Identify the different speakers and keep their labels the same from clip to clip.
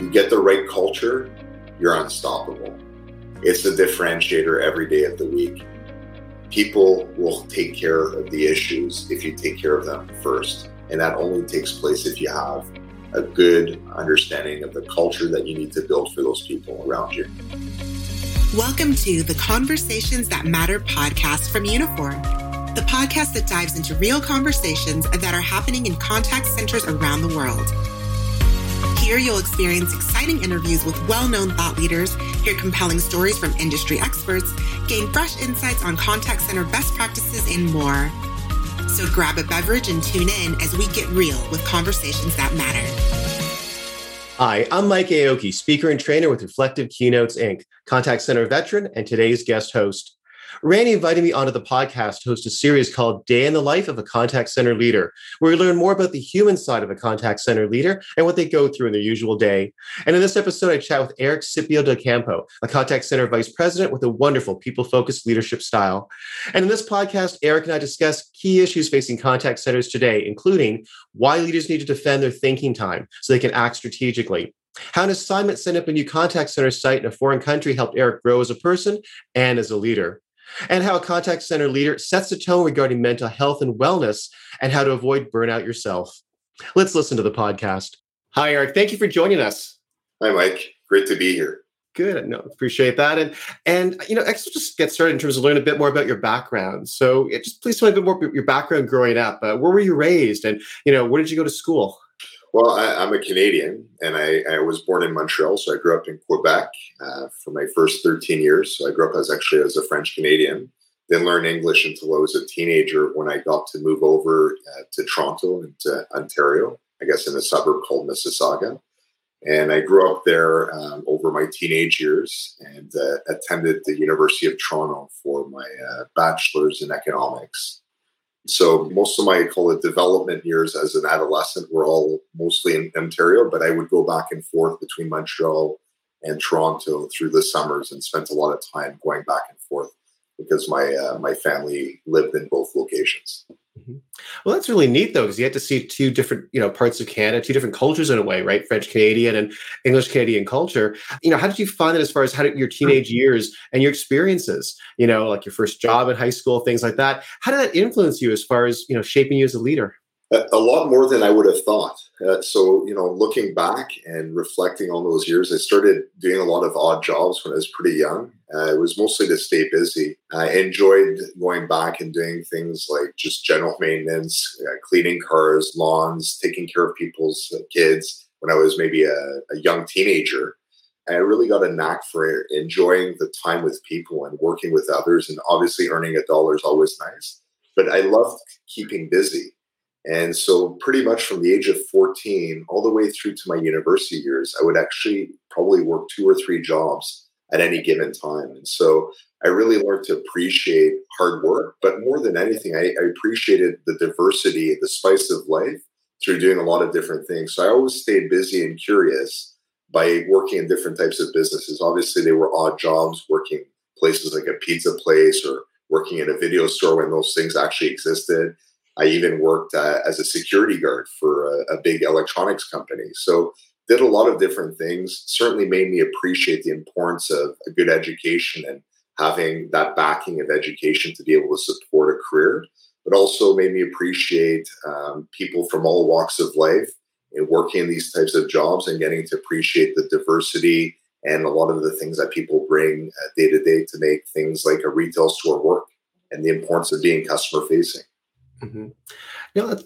Speaker 1: You get the right culture, you're unstoppable. It's the differentiator every day of the week. People will take care of the issues if you take care of them first. And that only takes place if you have a good understanding of the culture that you need to build for those people around you.
Speaker 2: Welcome to the Conversations That Matter podcast from Uniform, the podcast that dives into real conversations that are happening in contact centers around the world. Here, you'll experience exciting interviews with well known thought leaders, hear compelling stories from industry experts, gain fresh insights on contact center best practices, and more. So grab a beverage and tune in as we get real with conversations that matter.
Speaker 3: Hi, I'm Mike Aoki, speaker and trainer with Reflective Keynotes Inc., contact center veteran, and today's guest host. Randy invited me onto the podcast to host a series called Day in the Life of a Contact Center Leader, where we learn more about the human side of a contact center leader and what they go through in their usual day. And in this episode, I chat with Eric Scipio Del Campo, a contact center vice president with a wonderful people focused leadership style. And in this podcast, Eric and I discuss key issues facing contact centers today, including why leaders need to defend their thinking time so they can act strategically. How an assignment set up a new contact center site in a foreign country helped Eric grow as a person and as a leader and how a contact center leader sets the tone regarding mental health and wellness and how to avoid burnout yourself. Let's listen to the podcast. Hi, Eric. Thank you for joining us.
Speaker 1: Hi, Mike. Great to be here.
Speaker 3: Good. No, appreciate that. And and you know, just get started in terms of learning a bit more about your background. So, just please tell me a bit more about your background growing up. Uh, where were you raised, and you know, where did you go to school?
Speaker 1: Well, I, am a Canadian, and I, I, was born in Montreal, so I grew up in Quebec uh, for my first 13 years. So I grew up as actually as a French Canadian. Then learned English until I was a teenager when I got to move over uh, to Toronto and to Ontario. I guess in a suburb called Mississauga, and I grew up there um, over my teenage years and uh, attended the University of Toronto for my uh, bachelor's in economics. So most of my call it development years as an adolescent were all mostly in Ontario, but I would go back and forth between Montreal and Toronto through the summers and spent a lot of time going back and forth because my uh, my family lived in both locations.
Speaker 3: Mm-hmm. Well, that's really neat though, because you had to see two different, you know, parts of Canada, two different cultures in a way, right? French Canadian and English Canadian culture. You know, how did you find it as far as how did your teenage years and your experiences, you know, like your first job in high school, things like that? How did that influence you as far as you know shaping you as a leader?
Speaker 1: A lot more than I would have thought. Uh, so, you know, looking back and reflecting on those years, I started doing a lot of odd jobs when I was pretty young. Uh, it was mostly to stay busy. I enjoyed going back and doing things like just general maintenance, uh, cleaning cars, lawns, taking care of people's uh, kids when I was maybe a, a young teenager. I really got a knack for enjoying the time with people and working with others. And obviously, earning a dollar is always nice. But I loved keeping busy and so, pretty much from the age of 14 all the way through to my university years, I would actually probably work two or three jobs at any given time. And so, I really learned to appreciate hard work. But more than anything, I, I appreciated the diversity, the spice of life through doing a lot of different things. So, I always stayed busy and curious by working in different types of businesses. Obviously, they were odd jobs, working places like a pizza place or working in a video store when those things actually existed I even worked uh, as a security guard for a, a, big electronics company. So did a lot of different things. Certainly made me appreciate the importance of a good education and having that backing of education to be able to support a career. But also made me appreciate um, people from all walks of life and working in these types of jobs and getting to appreciate the diversity and a lot of the things that people bring uh, day to day to make things like a retail store work and the importance of being customer facing.
Speaker 3: Mm-hmm.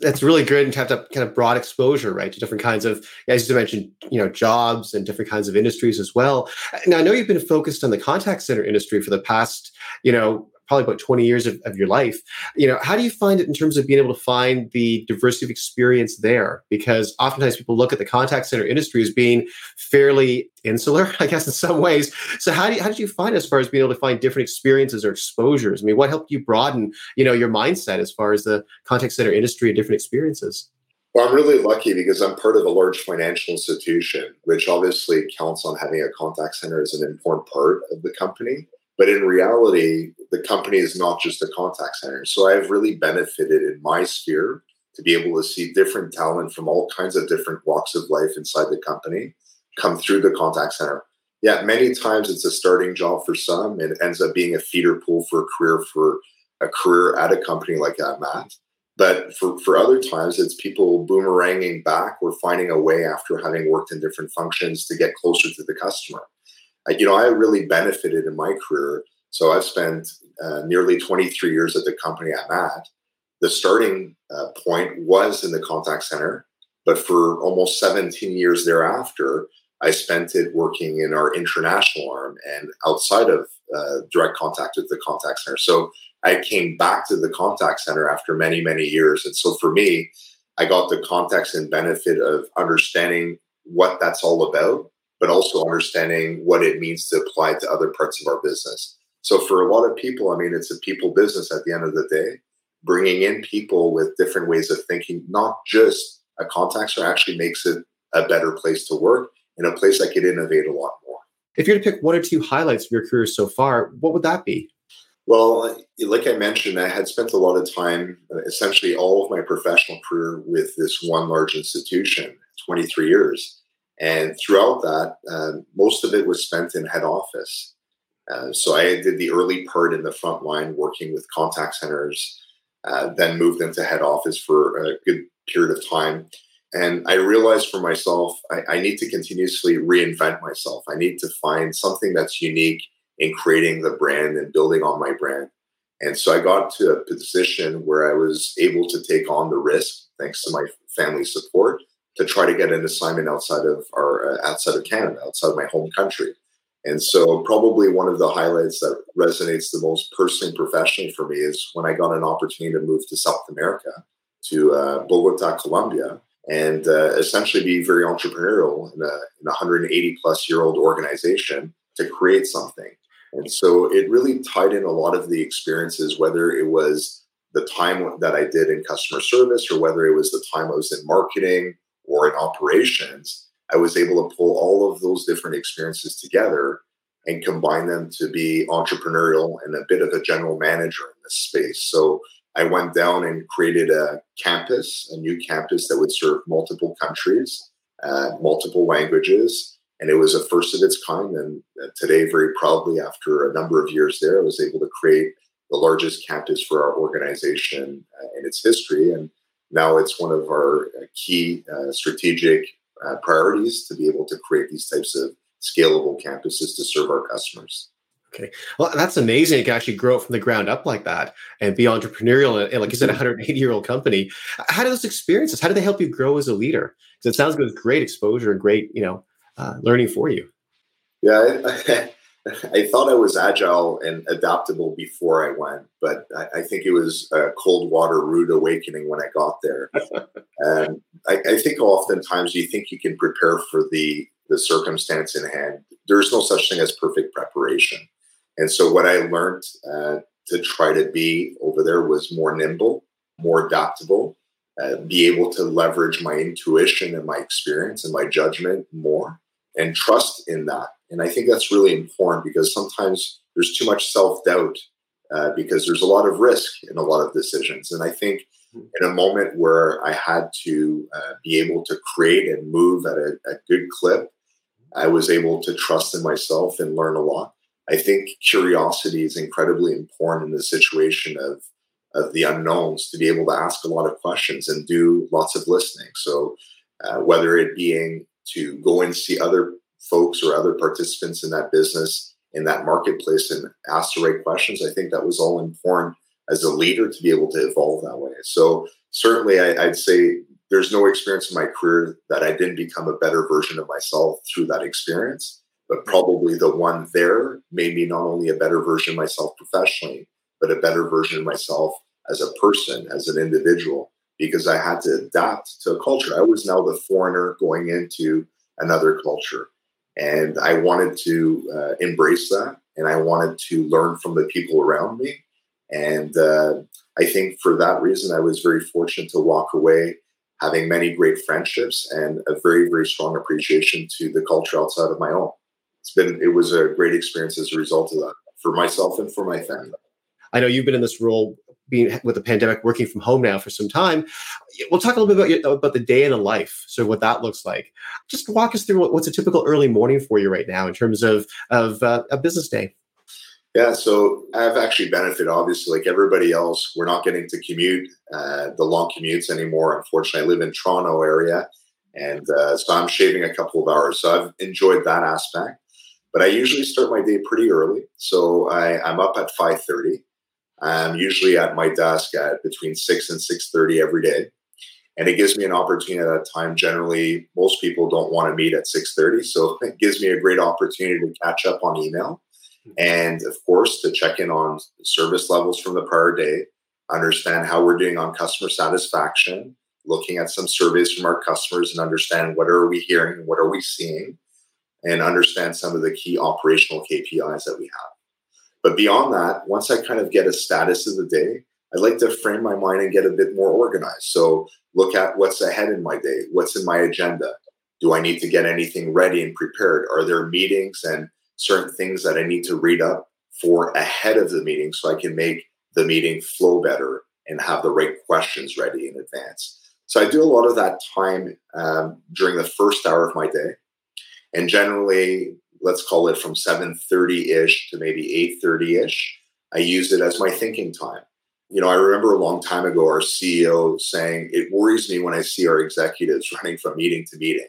Speaker 3: That's really good and have that kind of broad exposure, right, to different kinds of, as you mentioned, you know, jobs and different kinds of industries as well. Now, I know you've been focused on the contact center industry for the past, you know, probably about 20 years of, of your life. You know how do you find it in terms of being able to find the diversity of experience there? Because oftentimes people look at the contact center industry as being fairly insular i guess in some ways. So how, do you, how did you find as far as being able to find different experiences or exposures? I mean what helped you broaden you know your mindset as far as the contact center industry and different experiences?
Speaker 1: Well, I'm really lucky because I'm part of a large financial institution, which obviously counts on having a contact center as an important part of the company. But in reality, the company is not just a contact center. So I've really benefited in my sphere to be able to see different talent from all kinds of different walks of life inside the company come through the contact center. Yeah, many times it's a starting job for some and it ends up being a feeder pool for a career for a career at a company like Matt. But for, for other times, it's people boomeranging back or finding a way after having worked in different functions to get closer to the customer. You know, I really benefited in my career. So I've spent uh, nearly 23 years at the company I'm at. The starting uh, point was in the contact center, but for almost 17 years thereafter, I spent it working in our international arm and outside of uh, direct contact with the contact center. So I came back to the contact center after many, many years. And so for me, I got the context and benefit of understanding what that's all about, but also understanding what it means to apply to other parts of our business. So for a lot of people, I mean, it's a people business at the end of the day. Bringing in people with different ways of thinking, not just a contact center, actually makes it a better place to work and a place that could innovate a lot more.
Speaker 3: If you were to pick one or two highlights of your career so far, what would that be?
Speaker 1: Well, like I mentioned, I had spent a lot of time, essentially all of my professional career with this one large institution, 23 years. And throughout that, uh, most of it was spent in head office. Uh, so I did the early part in the front line working with contact centers, uh, then moved into head office for a good period of time. And I realized for myself, I, I need to continuously reinvent myself. I need to find something that's unique in creating the brand and building on my brand. And so I got to a position where I was able to take on the risk, thanks to my family support, to try to get an assignment outside of our uh, outside of Canada, outside of my home country. And so, probably one of the highlights that resonates the most personally and professionally for me is when I got an opportunity to move to South America, to uh, Bogota, Colombia, and uh, essentially be very entrepreneurial in a, in a 180 plus year old organization to create something. And so it really tied in a lot of the experiences, whether it was the time that I did in customer service or whether it was the time I was in marketing or in operations. I was able to pull all of those different experiences together and combine them to be entrepreneurial and a bit of a general manager in this space. So I went down and created a campus, a new campus that would serve multiple countries, uh, multiple languages, and it was a first of its kind. And uh, today, very proudly, after a number of years there, I was able to create the largest campus for our organization uh, in its history. And now it's one of our uh, key uh, strategic uh, priorities to be able to create these types of scalable campuses to serve our customers.
Speaker 3: Okay. Well, that's amazing. You can actually grow it from the ground up like that and be entrepreneurial. And, like you said, a 180 year old company. How do those experiences, how do they help you grow as a leader? Because it sounds like great exposure and great, you know, uh, learning for you.
Speaker 1: Yeah. I, thought I was agile and adaptable before I went, but I, I, think it was a cold water rude awakening when I got there. and I, I think oftentimes you think you can prepare for the the circumstance in hand. There's no such thing as perfect preparation and so, what I learned uh, to try to be over there was more nimble, more adaptable, uh, be able to leverage my intuition and my experience and my judgment more, and trust in that. And I think that's really important because sometimes there's too much self doubt uh, because there's a lot of risk in a lot of decisions. And I think hmm. in a moment where I had to uh, be able to create and move at a, a good clip, I was able to trust in myself and learn a lot. I think curiosity is incredibly important in the situation of of the unknowns to be able to ask a lot of questions and do lots of listening. So uh, whether it being to go and see other folks or other participants in that business in that marketplace and ask the right questions, I think that was all important as a leader to be able to evolve that way. So certainly, I, I'd say there's no experience in my career that I didn't become a better version of myself through that experience but probably the one there made me not only a better version of myself professionally, but a better version of myself as a person, as an individual, because I had to adapt to a culture. I was now the foreigner going into another culture. And I wanted to uh, embrace that and I wanted to learn from the people around me. And uh, I think for that reason, I was very fortunate to walk away having many great friendships and a very, very strong appreciation to the culture outside of my own it's been it was a great experience as a result of that for myself and for my family.
Speaker 3: I know you've been in this role being with the pandemic, working from home now for some time. We'll talk a little bit about, about the day in the life, so what that looks like. Just walk us through what, what's a typical early morning for you right now in terms of of uh, a business day.
Speaker 1: Yeah, so I've actually benefited, obviously, like everybody else. We're not getting to commute uh, the long commutes anymore. Unfortunately, I live in Toronto area, and uh, so I'm shaving a couple of hours. So I've enjoyed that aspect. But I usually start my day pretty early, so I, I'm up at five thirty. I'm usually at my desk at between six and six thirty every day, and it gives me an opportunity at that time. Generally, most people don't want to meet at six thirty, so it gives me a great opportunity to catch up on email hmm. and of course, to check in on service levels from the prior day, understand how we're doing on customer satisfaction, looking at some surveys from our customers and understand what are we hearing, what are we seeing, and understand some of the key operational KPIs that we have. But beyond that, once I kind of get a status of the day, I like to frame my mind and get a bit more organized. So look at what's ahead in my day, what's in my agenda. Do I need to get anything ready and prepared? Are there meetings and certain things that I need to read up for ahead of the meeting so I can make the meeting flow better and have the right questions ready in advance. So I do a lot of that time um, during the first hour of my day, and generally, let's call it from 7:30 ish to maybe 8:30 ish. I use it as my thinking time. You know, I remember a long time ago our CEO saying, "It worries me when I see our executives running from meeting to meeting.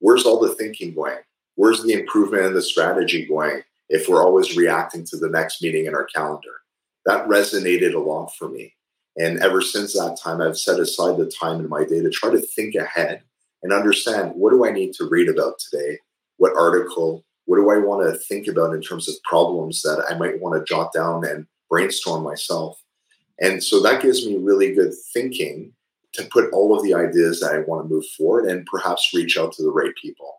Speaker 1: Where's all the thinking going? where's the improvement and the strategy going if we're always reacting to the next meeting in our calendar? That resonated a lot for me. And ever since that time, I've set aside the time in my day to try to think ahead and understand what do I need to read about today? What article? What do I want to think about in terms of problems that I might want to jot down and brainstorm myself? And so that gives me really good thinking to put all of the ideas that I want to move forward and perhaps reach out to the right people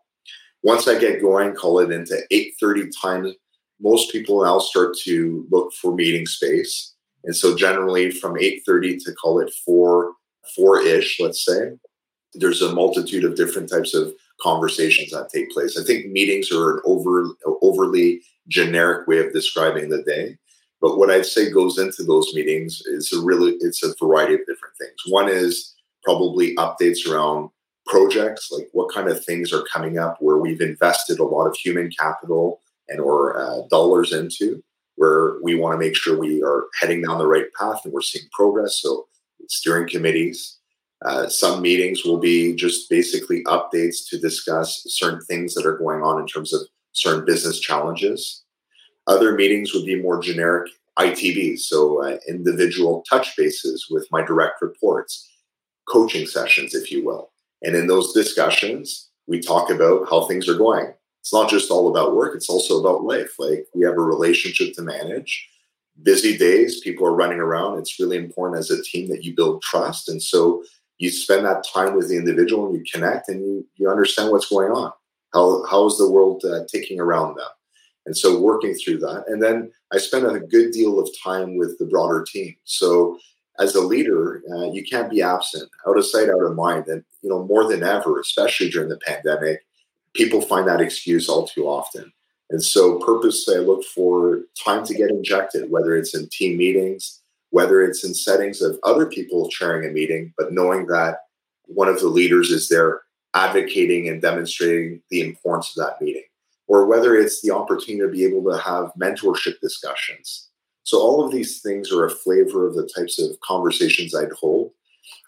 Speaker 1: once I get going, call it into 8:30 time, most people now start to look for meeting space. And so generally from 8:30 to call it 4 4-ish, let's say, there's a multitude of different types of conversations that take place. I think meetings are an over, overly generic way of describing the day. But what I'd say goes into those meetings is a really it's a variety of different things. One is probably updates around projects, like what kind of things are coming up where we've invested a lot of human capital and or uh, dollars into, where we want to make sure we are heading down the right path and we're seeing progress. So steering committees. Uh, some meetings will be just basically updates to discuss certain things that are going on in terms of certain business challenges. Other meetings would be more generic ITBs, so uh, individual touch bases with my direct reports, coaching sessions, if you will. And in those discussions, we talk about how things are going. It's not just all about work, it's also about life. Like we have a relationship to manage. Busy days, people are running around. It's really important as a team that you build trust. And so you spend that time with the individual and you connect and you, you understand what's going on. How, how is the world uh, ticking around them? And so working through that. And then I spend a good deal of time with the broader team. So as a leader, uh, you can't be absent, out of sight, out of mind. And you know, more than ever, especially during the pandemic, people find that excuse all too often. And so, purposely, I look for time to get injected, whether it's in team meetings, whether it's in settings of other people chairing a meeting, but knowing that one of the leaders is there advocating and demonstrating the importance of that meeting, or whether it's the opportunity to be able to have mentorship discussions so all of these things are a flavor of the types of conversations I'd hold.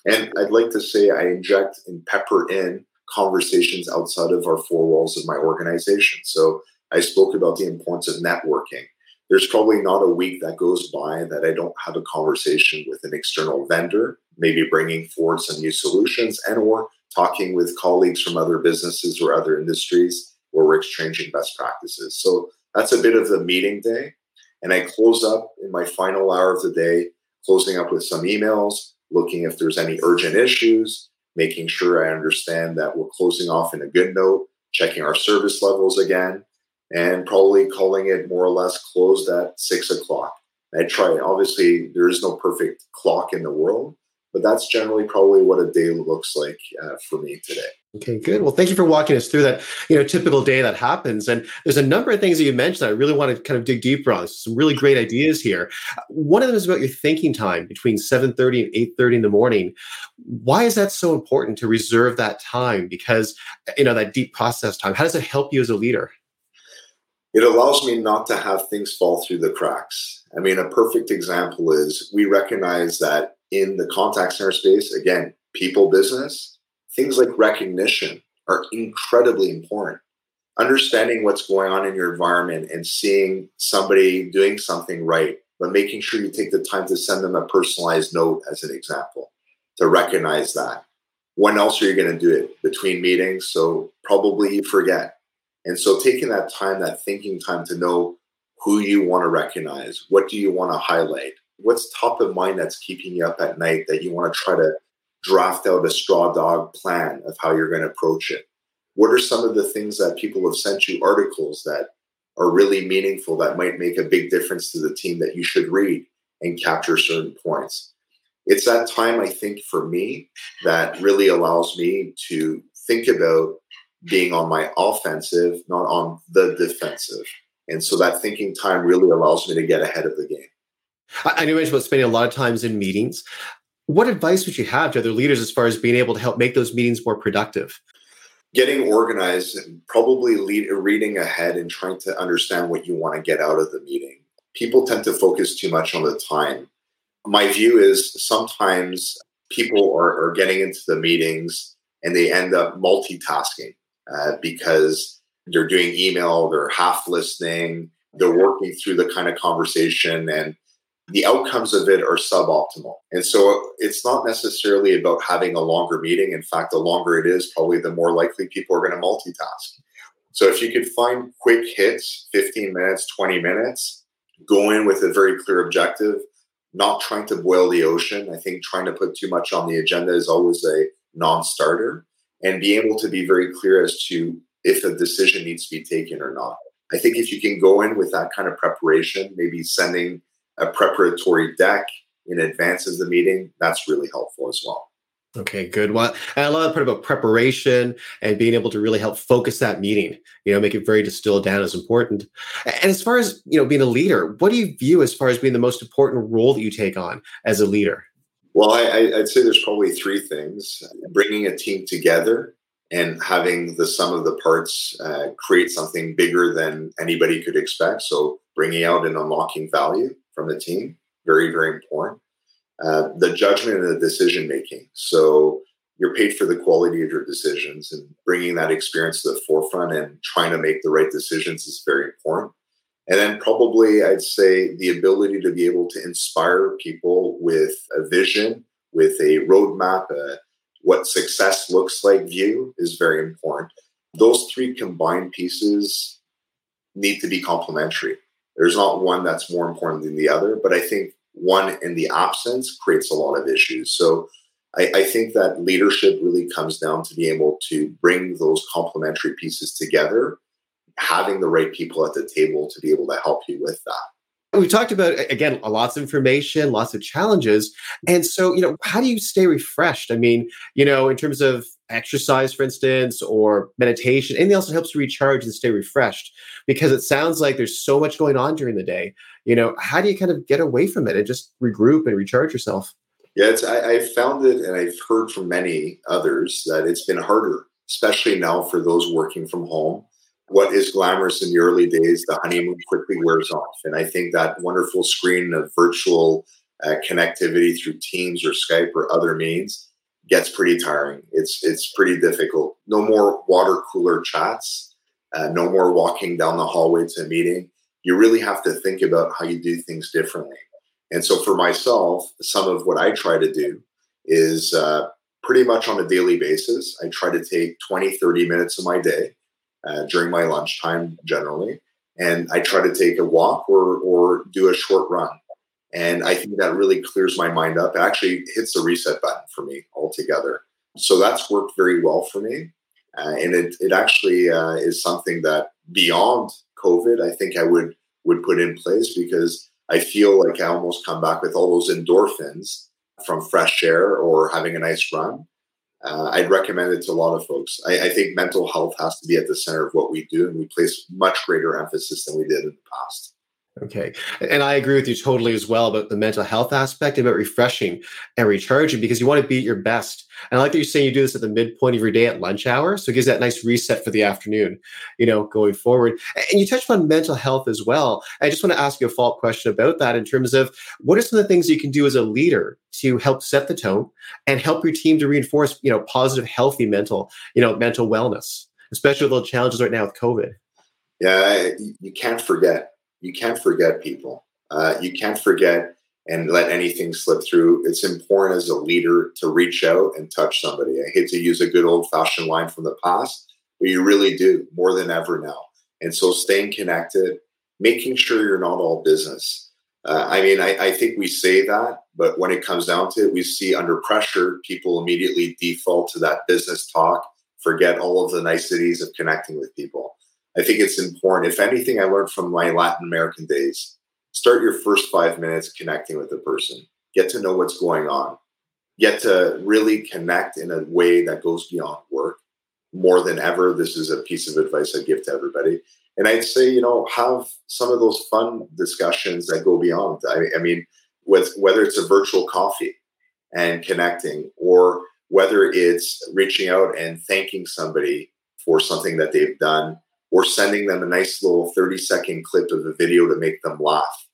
Speaker 1: And I'd like to say I inject and pepper in conversations outside of our four walls of my organization. So I spoke about the importance of networking. There's probably not a week that goes by that I don't have a conversation with an external vendor, maybe bringing forward some new solutions and or talking with colleagues from other businesses or other industries where we're exchanging best practices. So that's a bit of the meeting day. And I close up in my final hour of the day, closing up with some emails, looking if there's any urgent issues, making sure I understand that we're closing off in a good note, checking our service levels again, and probably calling it more or less closed at six o'clock. I try, obviously, there is no perfect clock in the world, but that's generally probably what a day looks like uh, for me today.
Speaker 3: Okay, good. Well, thank you for walking us through that, you know, typical day that happens. And there's a number of things that you mentioned I really want to kind of dig deeper on. Some really great ideas here. One of them is about your thinking time between 7:30 and 8:30 in the morning. Why is that so important to reserve that time? Because you know, that deep process time. How does it help you as a leader?
Speaker 1: It allows me not to have things fall through the cracks. I mean, a perfect example is we recognize that in the contact center space, again, people business, things like recognition are incredibly important. Understanding what's going on in your environment and seeing somebody doing something right, but making sure you take the time to send them a personalized note, as an example, to recognize that. When else are you going to do it? Between meetings. So probably you forget. And so taking that time, that thinking time to know who you want to recognize, what do you want to highlight, what's top of mind that's keeping you up at night that you want to try to draft out a straw dog plan of how you're going to approach it. What are some of the things that people have sent you articles that are really meaningful that might make a big difference to the team that you should read and capture certain points? It's that time, I think, for me that really allows me to think about being on my offensive, not on the defensive. And so that thinking time really allows me to get ahead of the game.
Speaker 3: I know you mentioned about spending a lot of times in meetings. What advice would you have to other leaders as far as being able to help make those meetings more productive?
Speaker 1: Getting organized and probably lead, reading ahead and trying to understand what you want to get out of the meeting. People tend to focus too much on the time. My view is sometimes people are, are getting into the meetings and they end up multitasking uh, because they're doing email, they're half listening, they're working through the kind of conversation and the outcomes of it are suboptimal. And so it's not necessarily about having a longer meeting. In fact, the longer it is, probably the more likely people are going to multitask. So if you could find quick hits, 15 minutes, 20 minutes, go in with a very clear objective, not trying to boil the ocean. I think trying to put too much on the agenda is always a non starter, and be able to be very clear as to if a decision needs to be taken or not. I think if you can go in with that kind of preparation, maybe sending a preparatory deck in advance of the meeting, that's really helpful as well.
Speaker 3: Okay, good. Well, I love that part about preparation and being able to really help focus that meeting. You know, make it very distilled down is important. And as far as you know, being a leader, what do you view as far as being the most important role that you take on as a leader?
Speaker 1: Well, I, would say there's probably three things: bringing a team together and having the sum of the parts uh, create something bigger than anybody could expect. So, bringing out and unlocking value from the team. Very, very important. Uh, the judgment and the decision making. So you're paid for the quality of your decisions and bringing that experience to the forefront and trying to make the right decisions is very important. And then probably I'd say the ability to be able to inspire people with a vision, with a roadmap, a, what success looks like view is very important. Those three combined pieces need to be complementary. There's not one that's more important than the other, but I think one in the absence creates a lot of issues. So I, I think that leadership really comes down to being able to bring those complementary pieces together, having the right people at the table to be able to help you with that.
Speaker 3: We talked about again lots of information, lots of challenges, and so you know, how do you stay refreshed? I mean, you know, in terms of exercise, for instance, or meditation, anything else that helps you recharge and stay refreshed? Because it sounds like there's so much going on during the day. You know, how do you kind of get away from it and just regroup and recharge yourself?
Speaker 1: Yeah, it's, I, I've found it, and I've heard from many others that it's been harder, especially now for those working from home. What is glamorous in the early days, the honeymoon quickly wears off. And I think that wonderful screen of virtual uh, connectivity through Teams or Skype or other means gets pretty tiring. It's it's pretty difficult. No more water cooler chats. Uh, no more walking down the hallway to a meeting. You really have to think about how you do things differently. And so for myself, some of what I try to do is uh, pretty much on a daily basis. I try to take 20, 30 minutes of my day uh, during my lunchtime generally. And I try to take a walk or, or do a short run. And I think that really clears my mind up. It actually hits the reset button for me altogether. So that's worked very well for me. Uh, and it, it actually uh, is something that beyond COVID, I think I would would put in place because I feel like I almost come back with all those endorphins from fresh air or having a nice run. Uh, I'd recommend it to a lot of folks. I, I, think mental health has to be at the center of what we do, and we place much greater emphasis than we did in the past.
Speaker 3: Okay. And I agree with you totally as well about the mental health aspect, about refreshing and recharging because you want to be at your best. And I like that you're saying you do this at the midpoint of your day at lunch hour. So it gives that nice reset for the afternoon, you know, going forward. And you touched on mental health as well. I just want to ask you a follow up question about that in terms of what are some of the things you can do as a leader to help set the tone and help your team to reinforce, you know, positive, healthy mental, you know, mental wellness, especially with all the challenges right now with COVID?
Speaker 1: Yeah, you can't forget you can't forget people. Uh, you can't forget and let anything slip through. It's important as a leader to reach out and touch somebody. I hate to use a good old fashioned line from the past, but you really do more than ever now. And so staying connected, making sure you're not all business. Uh, I mean, I, I think we say that, but when it comes down to it, we see under pressure, people immediately default to that business talk, forget all of the niceties of connecting with people. I think it's important. If anything, I learned from my Latin American days start your first five minutes connecting with the person, get to know what's going on, get to really connect in a way that goes beyond work more than ever. This is a piece of advice I give to everybody. And I'd say, you know, have some of those fun discussions that go beyond. I, I mean, with whether it's a virtual coffee and connecting, or whether it's reaching out and thanking somebody for something that they've done or sending them a nice little 30 second clip of a video to make them laugh.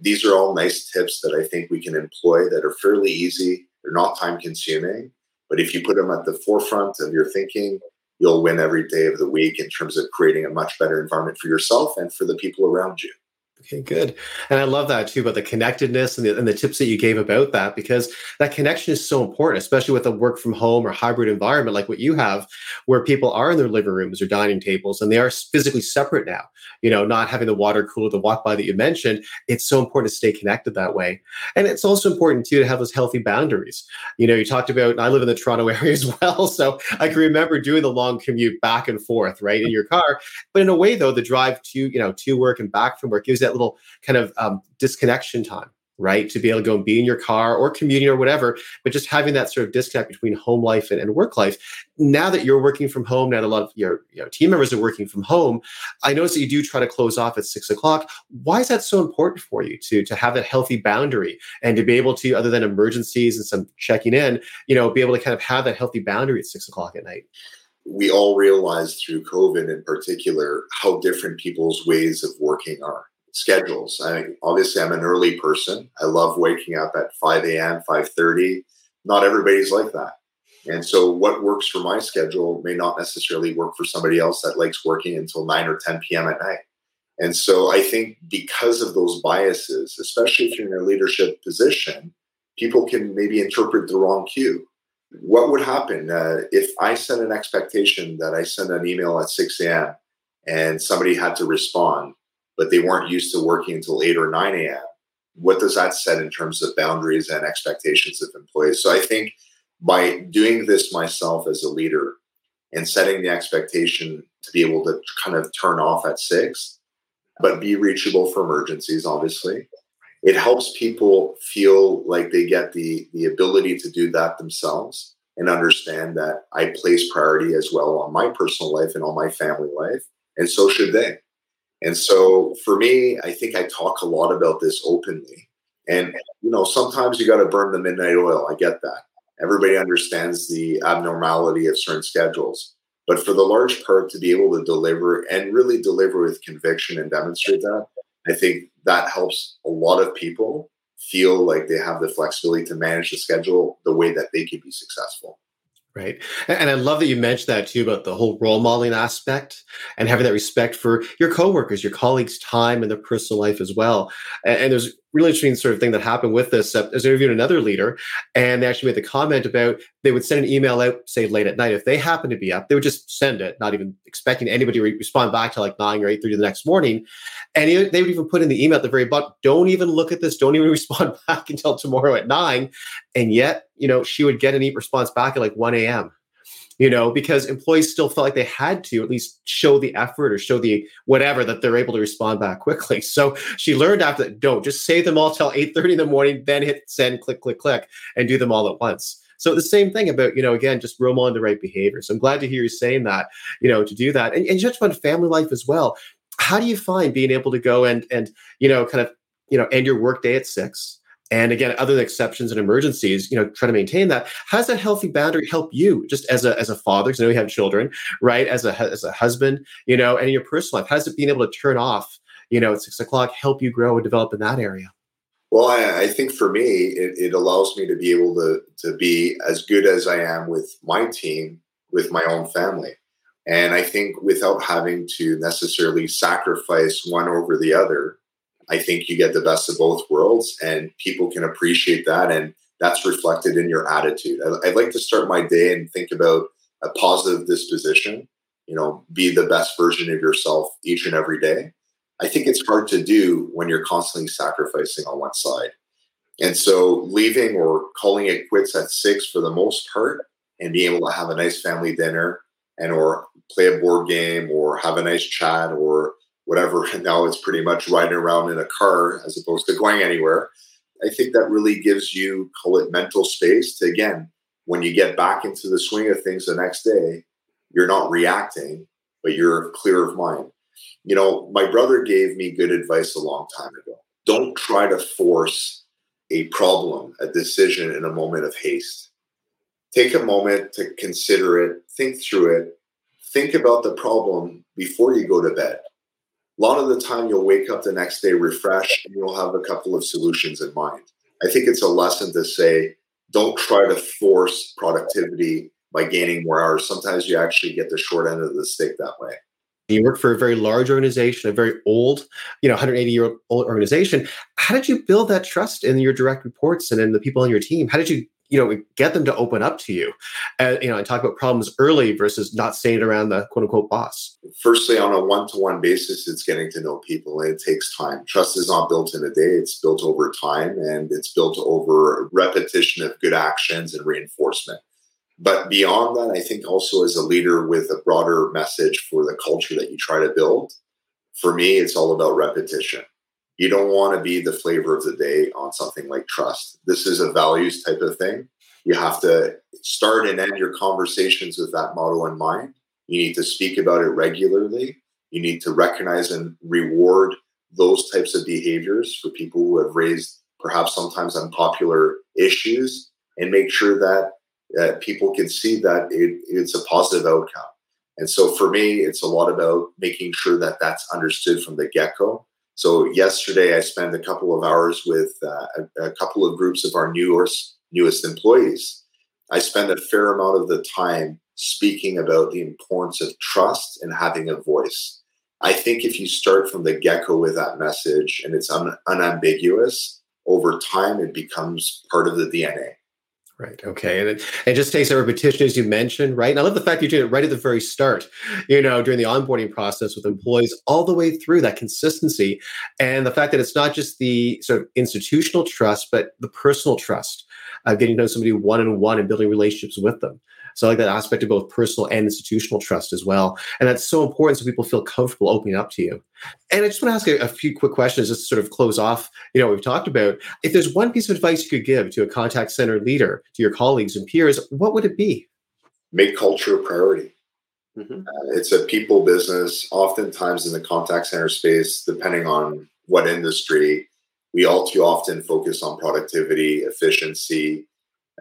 Speaker 1: These are all nice tips that I think we can employ that are fairly easy. They're not time consuming, but if you put them at the forefront of your thinking, you'll win every day of the week in terms of creating a much better environment for yourself and for the people around you.
Speaker 3: Okay, good. And I love that too about the connectedness and the, and the tips that you gave about that because that connection is so important, especially with a work from home or hybrid environment like what you have, where people are in their living rooms or dining tables and they are physically separate now. You know, not having the water cooler to walk by that you mentioned. It's so important to stay connected that way. And it's also important too to have those healthy boundaries. You know, you talked about, I live in the Toronto area as well. So I can remember doing the long commute back and forth, right, in your car. But in a way, though, the drive to, you know, to work and back from work gives that little kind of um, disconnection time right? To be able to go and be in your car or commuting or whatever, but just having that sort of disconnect between home life and, and work life. Now that you're working from home, now that a lot of your you know, team members are working from home, I notice that you do try to close off at six o'clock. Why is that so important for you to, to have that healthy boundary and to be able to, other than emergencies and some checking in, you know, be able to kind of have that healthy boundary at six o'clock at night?
Speaker 1: We all realized through COVID in particular how different people's ways of working are schedules. I obviously I'm an early person. I love waking up at 5 a.m., 5:30. Not everybody's like that. And so what works for my schedule may not necessarily work for somebody else that likes working until 9 or 10 p.m. at night. And so I think because of those biases, especially if you're in a leadership position, people can maybe interpret the wrong cue. What would happen uh, if I sent an expectation that I send an email at 6 a.m. and somebody had to respond? But they weren't used to working until 8 or 9 a.m. What does that set in terms of boundaries and expectations of employees? So I think by doing this myself as a leader and setting the expectation to be able to kind of turn off at six, but be reachable for emergencies, obviously. It helps people feel like they get the, the ability to do that themselves and understand that I place priority as well on my personal life and on my family life. And so should they. And so for me, I think I talk a lot about this openly. And, you know, sometimes you got to burn the midnight oil. I get that. Everybody understands the abnormality of certain schedules. But for the large part, to be able to deliver and really deliver with conviction and demonstrate that, I think that helps a lot of people feel like they have the flexibility to manage the schedule the way that they can be successful.
Speaker 3: Right. And I love that you mentioned that too about the whole role modeling aspect and having that respect for your coworkers, your colleagues' time and their personal life as well. And there's really interesting sort of thing that happened with this. Uh, I was interviewing another leader, and they actually made the comment about they would send an email out, say late at night. If they happen to be up, they would just send it, not even expecting anybody to respond back to like nine or eight thirty the next morning. And they would even put in the email at the very bottom, "Don't even look at this. Don't even respond back until tomorrow at 9. And yet, you know, she would get an e response back at like one a.m you know, because employees still felt like they had to at least show the effort or show the whatever that they're able to respond back quickly. So she learned after that, don't just save them all till 8 30 in the morning, then hit send, click, click, click, and do them all at once. So the same thing about, you know, again, just role model the right behavior. So I'm glad to hear you saying that, you know, to do that. And, and touched on family life as well. How do you find being able to go and, and, you know, kind of, you know, end your workday at six? And again, other exceptions and emergencies, you know, try to maintain that. How does that healthy boundary help you just as a as a father? Because I know you have children, right? As a as a husband, you know, and in your personal life, does it being able to turn off, you know, at six o'clock help you grow and develop in that area?
Speaker 1: Well, I, I think for me, it, it allows me to be able to to be as good as I am with my team, with my own family. And I think without having to necessarily sacrifice one over the other, I think you get the best of both worlds and people can appreciate that. And that's reflected in your attitude. I, I'd like to start my day and think about a positive disposition, you know, be the best version of yourself each and every day. I think it's hard to do when you're constantly sacrificing on one side. And so leaving or calling it quits at six for the most part and being able to have a nice family dinner and or play a board game or have a nice chat or whatever. And now it's pretty much riding around in a car as opposed to going anywhere. I think that really gives you, call it mental space to, again, when you get back into the swing of things the next day, you're not reacting, but you're clear of mind. You know, my brother gave me good advice a long time ago. Don't try to force a problem, a decision in a moment of haste. Take a moment to consider it, think through it, think about the problem before you go to bed a lot of the time you'll wake up the next day refreshed and you'll have a couple of solutions in mind. I think it's a lesson to say don't try to force productivity by gaining more hours. Sometimes you actually get the short end of the stick that way.
Speaker 3: You work for a very large organization, a very old, you know, 180 year old organization. How did you build that trust in your direct reports and in the people on your team? How did you you know get them to open up to you and you know and talk about problems early versus not staying around the quote unquote boss.
Speaker 1: Firstly on a one-to-one basis it's getting to know people. And it takes time. Trust is not built in a day. It's built over time and it's built over repetition of good actions and reinforcement. But beyond that i think also as a leader with a broader message for the culture that you try to build for me it's all about repetition you don't want to be the flavor of the day on something like trust. This is a values type of thing. You have to start and end your conversations with that motto in mind. You need to speak about it regularly. You need to recognize and reward those types of behaviors for people who have raised perhaps sometimes unpopular issues and make sure that uh, people can see that it, it's a positive outcome. And so for me, it's a lot about making sure that that's understood from the get go so yesterday, I spent a couple of hours with uh, a, a, couple of groups of our newest newest employees. I spent a fair amount of the time speaking about the importance of trust and having a voice. I think if you start from the get go with that message and it's un- unambiguous, over time it becomes part of the DNA.
Speaker 3: Right. Okay. And it, it just takes a repetition, as you mentioned, right? And I love the fact you did it right at the very start, you know, during the onboarding process with employees, all the way through that consistency. And the fact that it's not just the sort of institutional trust, but the personal trust of getting to know somebody one on one and building relationships with them. So I like that aspect of both personal and institutional trust as well. And that's so important so people feel comfortable opening up to you. And I just want to ask a, a few quick questions just to sort of close off, you know, what we've talked about. If there's one piece of advice you could give to a contact center leader, to your colleagues and peers, what would it be?
Speaker 1: Make culture a priority. Mm-hmm. Uh, it's a people business. Oftentimes in the contact center space, depending on what industry, we all too often focus on productivity, efficiency,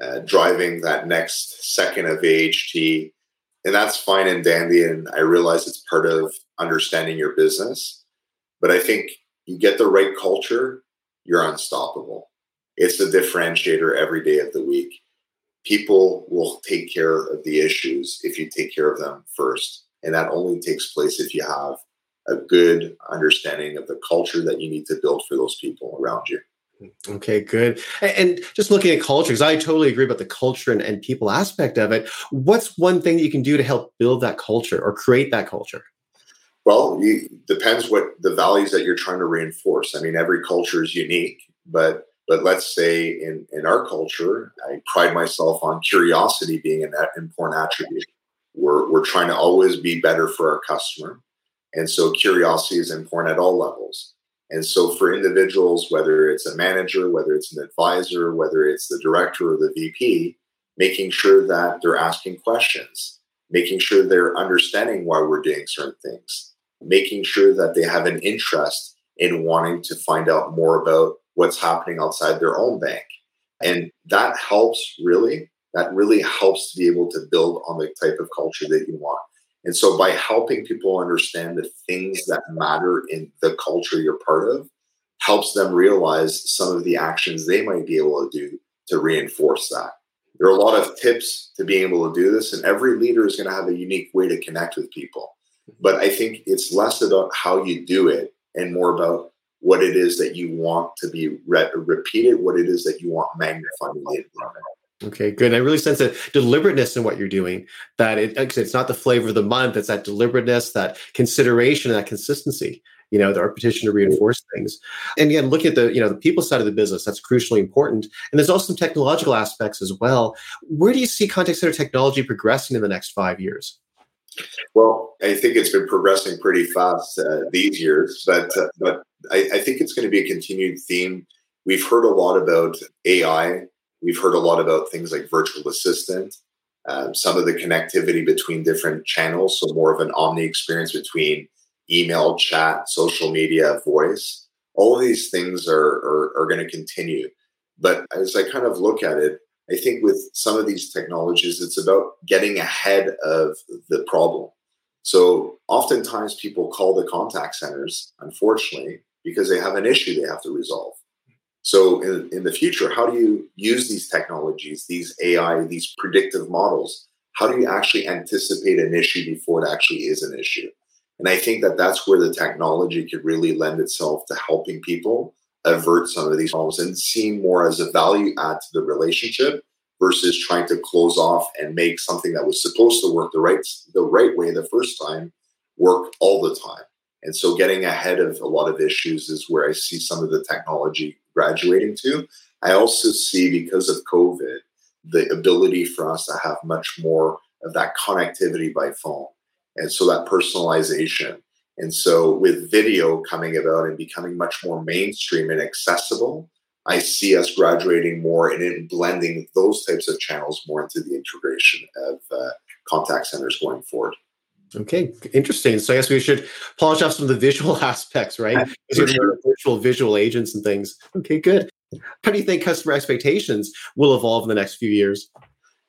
Speaker 1: uh, driving that next second of AHT. And that's fine and dandy. And I realize it's part of understanding your business. But I think you get the right culture, you're unstoppable. It's the differentiator every day of the week. People will take care of the issues if you take care of them first. And that only takes place if you have a good understanding of the culture that you need to build for those people around you.
Speaker 3: Okay, good. And just looking at culture, because I totally agree about the culture and, and people aspect of it. What's one thing that you can do to help build that culture or create that culture?
Speaker 1: Well, it depends what the values that you're trying to reinforce. I mean, every culture is unique, but but let's say in in our culture, I pride myself on curiosity being an important attribute. We're we're trying to always be better for our customer, and so curiosity is important at all levels. And so for individuals, whether it's a manager, whether it's an advisor, whether it's the director or the VP, making sure that they're asking questions, making sure they're understanding why we're doing certain things, making sure that they have an interest in wanting to find out more about what's happening outside their own bank. And that helps really, that really helps to be able to build on the type of culture that you want. And so by helping people understand the things that matter in the culture you're part of, helps them realize some of the actions they might be able to do to reinforce that. There are a lot of tips to being able to do this, and every leader is going to have a unique way to connect with people. But I think it's less about how you do it and more about what it is that you want to be re- repeated, what it is that you want magnified in the environment.
Speaker 3: Okay, good. I really sense a deliberateness in what you're doing. That it, it's not the flavor of the month; it's that deliberateness, that consideration, that consistency. You know, the repetition to reinforce things. And again, look at the you know the people side of the business. That's crucially important. And there's also some technological aspects as well. Where do you see contact center technology progressing in the next five years?
Speaker 1: Well, I think it's been progressing pretty fast uh, these years, but uh, but I, I think it's going to be a continued theme. We've heard a lot about AI. We've heard a lot about things like virtual assistant, um, some of the connectivity between different channels, so more of an omni experience between email, chat, social media, voice. All of these things are, are, are going to continue. But as I kind of look at it, I think with some of these technologies, it's about getting ahead of the problem. So oftentimes people call the contact centers, unfortunately, because they have an issue they have to resolve. So in, in the future, how do you use these technologies, these AI, these predictive models? How do you actually anticipate an issue before it actually is an issue? And I think that that's where the technology could really lend itself to helping people avert some of these problems and seeing more as a value add to the relationship versus trying to close off and make something that was supposed to work the right the right way the first time work all the time. And so getting ahead of a lot of issues is where I see some of the technology graduating to. I also see because of COVID the ability for us to have much more of that connectivity by phone. And so that personalization and so, with video coming about and becoming much more mainstream and accessible, I see us graduating more and in blending those types of channels more into the integration of uh, contact centers going forward.
Speaker 3: Okay, interesting. So I guess we should polish off some of the visual aspects, right? Virtual visual agents and things. Okay, good. How do you think customer expectations will evolve in the next few years?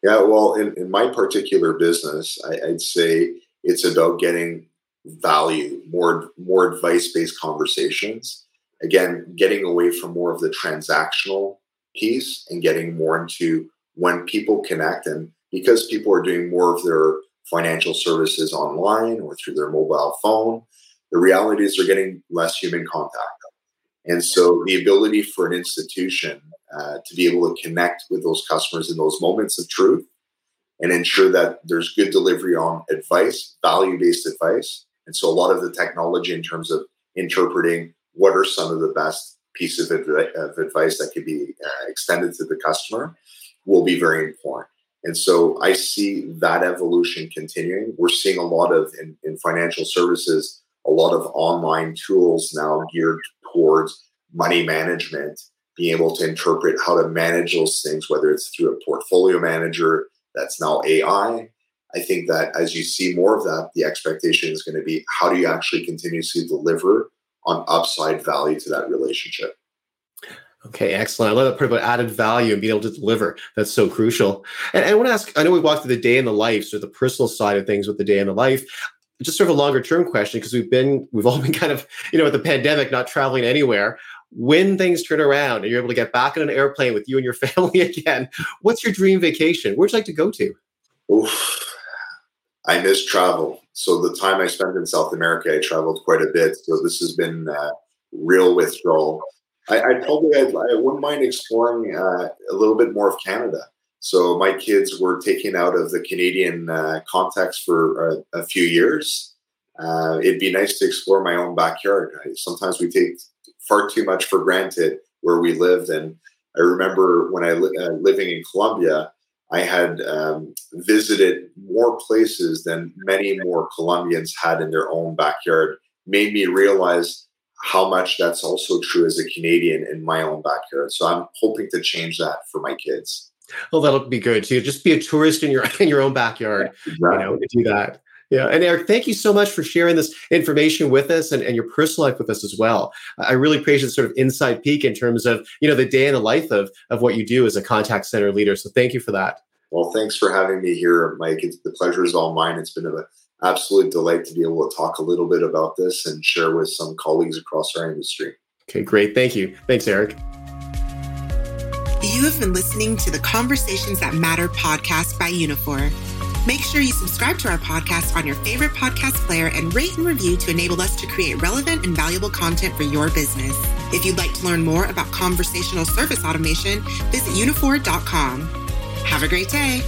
Speaker 1: Yeah, well, in, in my particular business, I, I'd say it's about getting value, more more advice based conversations. Again, getting away from more of the transactional piece and getting more into when people connect and because people are doing more of their financial services online or through their mobile phone, the reality is they're getting less human contact. And so the ability for an institution uh, to be able to connect with those customers in those moments of truth and ensure that there's good delivery on advice, value based advice, and so a lot of the technology in terms of interpreting what are some of the best pieces of, advice that could be uh, extended to the customer will be very important. And so I see that evolution continuing. We're seeing a lot of in, in financial services, a lot of online tools now geared towards money management, being able to interpret how to manage those things, whether it's through a portfolio manager that's now AI, I think that as you see more of that, the expectation is going to be how do you actually continuously deliver on upside value to that relationship?
Speaker 3: Okay, excellent. I love that part about added value and being able to deliver. That's so crucial. And I want to ask I know we walked through the day in the life, so the personal side of things with the day in the life. Just sort of a longer term question because we've been, we've all been kind of, you know, with the pandemic, not traveling anywhere. When things turn around and you're able to get back on an airplane with you and your family again, what's your dream vacation? Where'd you like to go to?
Speaker 1: Oof I miss travel. So the time I spent in South America, I traveled quite a bit. So this has been uh, real withdrawal. I, I probably I'd, I wouldn't mind exploring uh, a little bit more of Canada. So my kids were taken out of the Canadian uh, context for a, a few years. Uh, it'd be nice to explore my own backyard. I, sometimes we take far too much for granted where we lived, and I remember when I li- uh, living in Colombia, I had um, visited more places than many more Colombians had in their own backyard, made me realize how much that's also true as a Canadian in my own backyard. So I'm hoping to change that for my kids.
Speaker 3: Well, that'll be good too. Just be a tourist in your in your own backyard. Exactly. You know, do that. Yeah. And Eric, thank you so much for sharing this information with us and, and your personal life with us as well. I really appreciate the sort of inside peek in terms of, you know, the day in the life of, of what you do as a contact center leader. So thank you for that.
Speaker 1: Well, thanks for having me here, Mike. It's, the pleasure is all mine. It's been an absolute delight to be able to talk a little bit about this and share with some colleagues across our industry.
Speaker 3: Okay, great. Thank you. Thanks, Eric.
Speaker 2: You have been listening to the Conversations That Matter podcast by Uniphore. Make sure you subscribe to our podcast on your favorite podcast player and rate and review to enable us to create relevant and valuable content for your business. If you'd like to learn more about conversational service automation, visit uniphore.com. Have a great day.